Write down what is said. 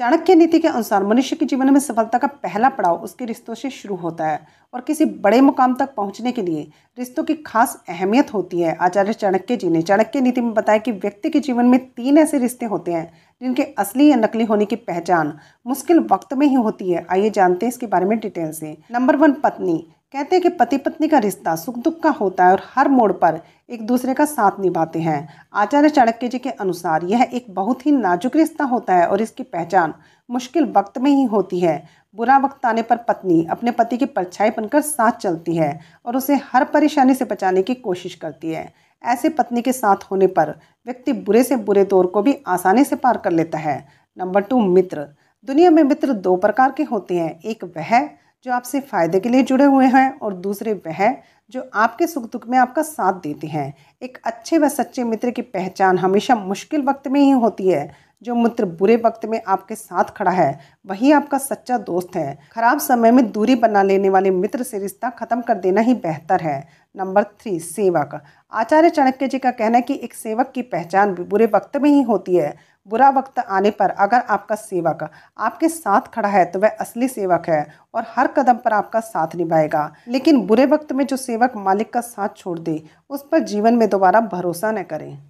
चाणक्य नीति के अनुसार मनुष्य के जीवन में सफलता का पहला पड़ाव उसके रिश्तों से शुरू होता है और किसी बड़े मुकाम तक पहुँचने के लिए रिश्तों की खास अहमियत होती है। आचार्य चाणक्य जी ने चाणक्य नीति में बताया कि व्यक्ति के जीवन में तीन ऐसे रिश्ते होते हैं, जिनके असली या नकली होने की पहचान मुश्किल वक्त में ही होती है। आइए जानते हैं इसके बारे में डिटेल से। नंबर वन, पत्नी। कहते हैं कि पति पत्नी का रिश्ता सुख दुख का होता है और हर मोड़ पर एक दूसरे का साथ निभाते हैं। आचार्य चाणक्य जी के अनुसार यह एक बहुत ही नाजुक रिश्ता होता है और इसकी पहचान मुश्किल वक्त में ही होती है। बुरा वक्त आने पर पत्नी अपने पति की परछाई बनकर साथ चलती है और उसे हर परेशानी से बचाने की कोशिश करती है। ऐसे पत्नी के साथ होने पर व्यक्ति बुरे से बुरे दौर को भी आसानी से पार कर लेता है। नंबर टू, मित्र। दुनिया में मित्र दो प्रकार के होते हैं। एक वह जो आपसे फ़ायदे के लिए जुड़े हुए हैं और दूसरे वह जो आपके सुख दुख में आपका साथ देते हैं। एक अच्छे व सच्चे मित्र की पहचान हमेशा मुश्किल वक्त में ही होती है। जो मित्र बुरे वक्त में आपके साथ खड़ा है, वही आपका सच्चा दोस्त है। खराब समय में दूरी बना लेने वाले मित्र से रिश्ता खत्म कर देना ही बेहतर है। नंबर थ्री, सेवक। आचार्य चाणक्य जी का कहना है कि एक सेवक की पहचान बुरे वक्त में ही होती है। बुरा वक्त आने पर अगर आपका सेवक आपके साथ खड़ा है तो वह असली सेवक है और हर कदम पर आपका साथ निभाएगा। लेकिन बुरे वक्त में जो सेवक मालिक का साथ छोड़ दे, उस पर जीवन में दोबारा भरोसा न करें।